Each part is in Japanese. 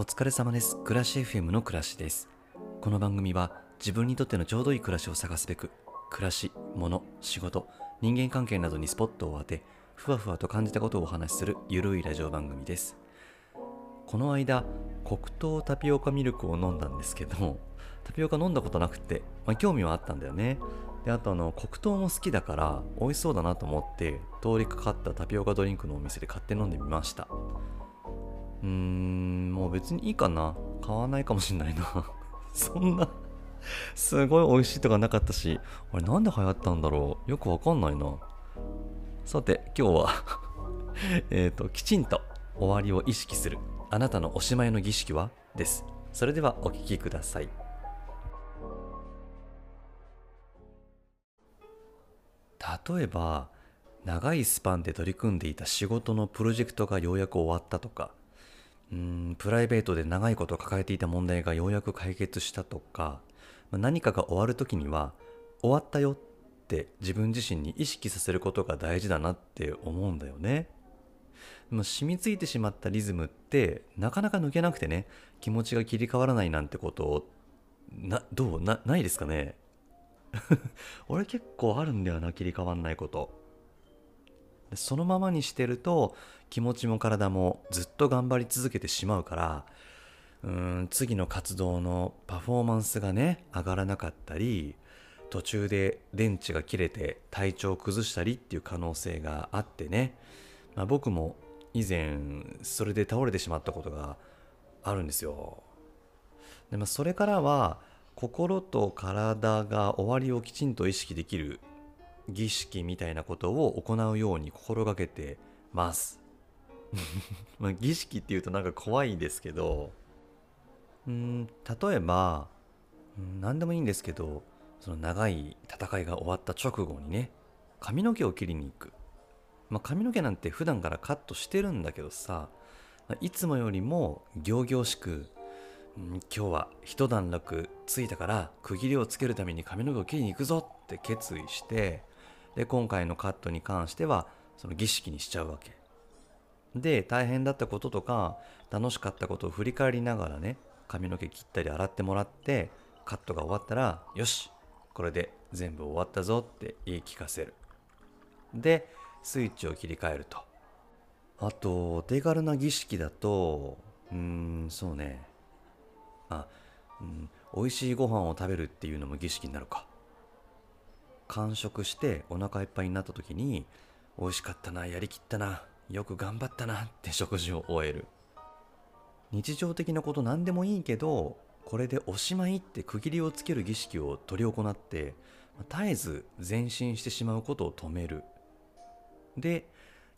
お疲れ様です。暮らし FM の暮らしです。この番組は自分にとってのちょうどいい暮らしを探すべく、暮らし、物、仕事、人間関係などにスポットを当て、ふわふわと感じたことをお話しするゆるいラジオ番組です。この間、黒糖タピオカミルクを飲んだんですけども、タピオカ飲んだことなくて、まあ、興味はあったんだよね。で、あとあの、黒糖も好きだから、美味しそうだなと思って、通りかかったタピオカドリンクのお店で買って飲んでみました。うん、もう別にいいかな。買わないかもしんないな。そんな、すごい美味しいとかなかったし、あれなんで流行ったんだろう。よくわかんないな。さて、今日は、えっと、きちんと終わりを意識する。あなたのおしまいの儀式は？です。それではお聞きください。例えば、長いスパンで取り組んでいた仕事のプロジェクトがようやく終わったとか、うんプライベートで長いこと抱えていた問題がようやく解決したとか、何かが終わる時には終わったよって自分自身に意識させることが大事だなって思うんだよね。でも染みついてしまったリズムってなかなか抜けなくてね気持ちが切り替わらないなんてことなどう？なないですかね？俺結構あるんだよな切り替わんないこと。そのままにしてると気持ちも体もずっと頑張り続けてしまうからうん次の活動のパフォーマンスがね上がらなかったり途中で電池が切れて体調を崩したりっていう可能性があってね、まあ、僕も以前それで倒れてしまったことがあるんですよ。で、まあ、それからは心と体が終わりをきちんと意識できる儀式みたいなことを行うように心がけてます。まあ儀式っていうとなんか怖いですけど、うん、例えば、何でもいいんですけど、その長い戦いが終わった直後にね、髪の毛を切りに行く。まあ、髪の毛なんて普段からカットしてるんだけどさ、いつもよりも仰々しく、うん今日は一段落ついたから区切りをつけるために髪の毛を切りに行くぞって決意してで今回のカットに関してはその儀式にしちゃうわけ。で大変だったこととか楽しかったことを振り返りながらね髪の毛切ったり洗ってもらってカットが終わったらよしこれで全部終わったぞって言い聞かせる。でスイッチを切り替えると。あとお手軽な儀式だとうーんそうね。あ、うん、美味しいご飯を食べるっていうのも儀式になるか。完食してお腹いっぱいになった時に美味しかったなやりきったなよく頑張ったなって食事を終える。日常的なこと何でもいいけどこれでおしまいって区切りをつける儀式を執り行って絶えず前進してしまうことを止める。で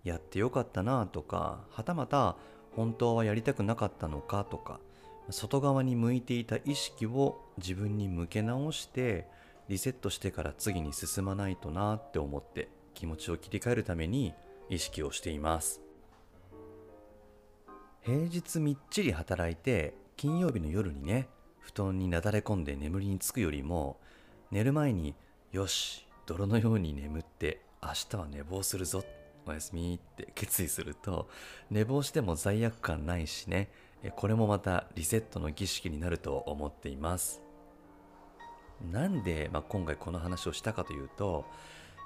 やってよかったなとかはたまた本当はやりたくなかったのかとか外側に向いていた意識を自分に向け直してリセットしてから次に進まないとなって思って気持ちを切り替えるために意識をしています。平日みっちり働いて金曜日の夜にね布団になだれ込んで眠りにつくよりも寝る前によし泥のように眠って明日は寝坊するぞおやすみって決意すると寝坊しても罪悪感ないしねこれもまたリセットの儀式になると思っています。なんで、まあ、今回この話をしたかというと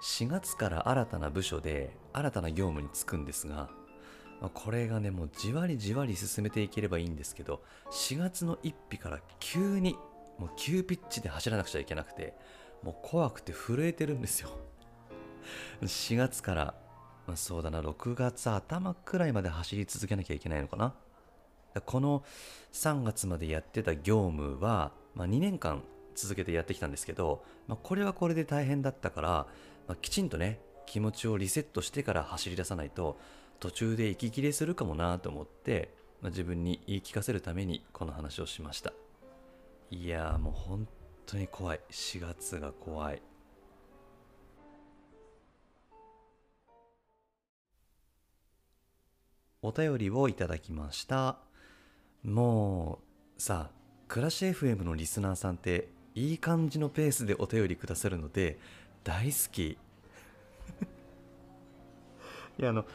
4月から新たな部署で新たな業務に就くんですがまあこれがねもうじわりじわり進めていければいいんですけど4月の1日から急にもう急ピッチで走らなくちゃいけなくてもう怖くて震えてるんですよ。4月から、まあ、そうだな6月頭くらいまで走り続けなきゃいけないのかな。この3月までやってた業務は、まあ、2年間続けてやってきたんですけど、まあ、これはこれで大変だったから、まあ、きちんとね気持ちをリセットしてから走り出さないと途中で息切れするかもなと思って、まあ、自分に言い聞かせるためにこの話をしました。いやーもう本当に怖い。4月が怖い。お便りをいただきました。もうさあ暮らし FM のリスナーさんっていい感じのペースでお便りくださるので大好き。いやあの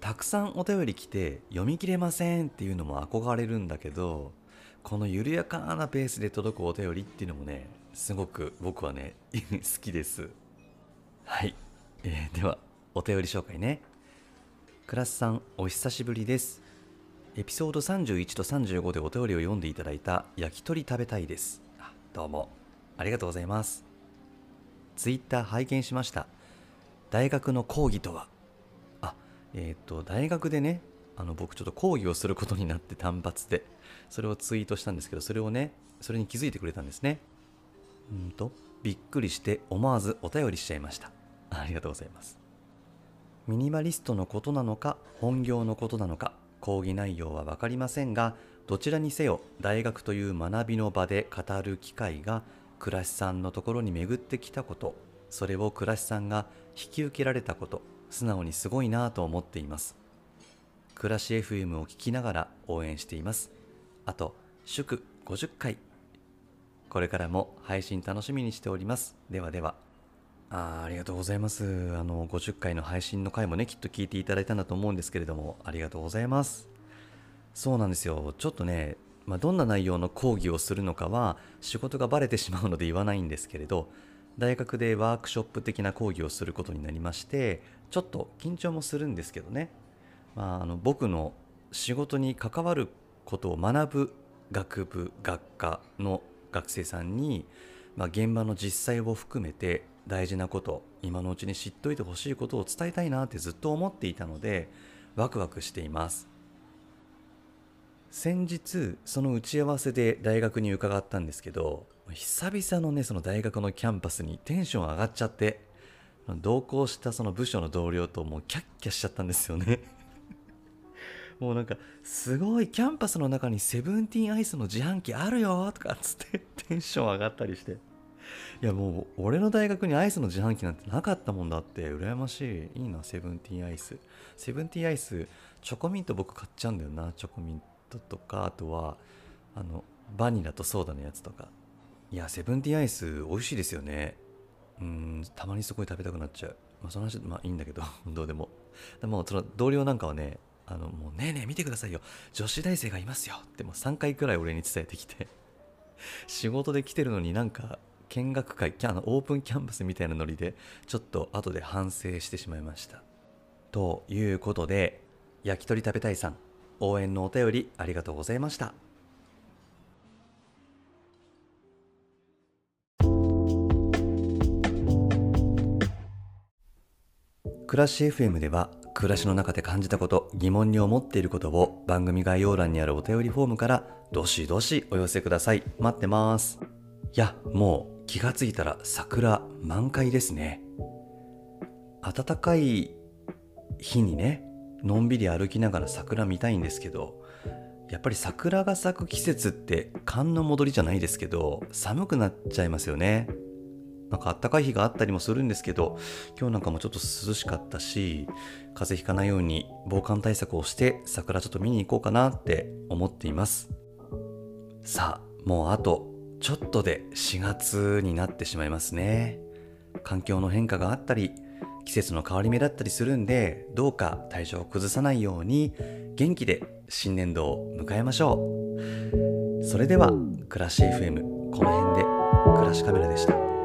たくさんお便り来て読み切れませんっていうのも憧れるんだけどこの緩やかなペースで届くお便りっていうのもねすごく僕はね 好きです。はい、えー、ではお便り紹介ね。クラスさんお久しぶりです。エピソード31と35でお便りを読んでいただいた焼き鳥食べたいですどうもありがとうございます。ツイッター拝見しました。大学の講義とは？あえっ、ー、と大学でねあの僕ちょっと講義をすることになって単発でそれをツイートしたんですけどそれをねそれに気づいてくれたんですね。うんとびっくりして思わずお便りしちゃいました。ありがとうございます。ミニマリストのことなのか本業のことなのか講義内容は分かりませんがどちらにせよ大学という学びの場で語る機会が倉石さんのところに巡ってきたことそれを倉石さんが引き受けられたこと素直にすごいなぁと思っています。暮らし FM を聞きながら応援しています。あと祝50回。これからも配信楽しみにしております。ではでは。あありがとうございます。あの50回の配信の回もねきっと聞いていただいたんだと思うんですけれどもありがとうございます。そうなんですよ。ちょっとねまあ、どんな内容の講義をするのかは仕事がバレてしまうので言わないんですけれど大学でワークショップ的な講義をすることになりましてちょっと緊張もするんですけどね、まあ、あの僕の仕事に関わることを学ぶ学部学科の学生さんに、まあ、現場の実際を含めて大事なこと今のうちに知っといてほしいことを伝えたいなってずっと思っていたのでワクワクしています。先日その打ち合わせで大学に伺ったんですけど久々のねその大学のキャンパスにテンション上がっちゃって同行したその部署の同僚ともうキャッキャしちゃったんですよね。もうなんかすごいキャンパスの中にセブンティーンアイスの自販機あるよとかっつってテンション上がったりして。いやもう俺の大学にアイスの自販機なんてなかったもんだって。羨ましい。いいなセブンティーンアイス。セブンティーンアイスチョコミント僕買っちゃうんだよな。チョコミントとかあとはあのバニラとソーダのやつとか。いやセブンティーンアイス美味しいですよね。うんたまにすごい食べたくなっちゃう。まあその話まあいいんだけど どうでも。でもその同僚なんかはねあのもうねえねえ見てくださいよ。女子大生がいますよってもう3回くらい俺に伝えてきて。仕事で来てるのになんか見学会あのオープンキャンパスみたいなノリでちょっと後で反省してしまいました。ということで焼き鳥食べたいさん応援のお便りありがとうございました。暮らし FM では暮らしの中で感じたこと疑問に思っていることを番組概要欄にあるお便りフォームからどしどしお寄せください。待ってます。いやもう気がついたら桜満開ですね。暖かい日にねのんびり歩きながら桜見たいんですけどやっぱり桜が咲く季節って寒の戻りじゃないですけど寒くなっちゃいますよね。なんか暖かい日があったりもするんですけど今日なんかもちょっと涼しかったし風邪ひかないように防寒対策をして桜ちょっと見に行こうかなって思っています。さあもうあとちょっとで4月になってしまいますね。環境の変化があったり季節の変わり目だったりするんでどうか体調を崩さないように元気で新年度を迎えましょう。それでは暮らし FM この辺で暮らしカメラでした。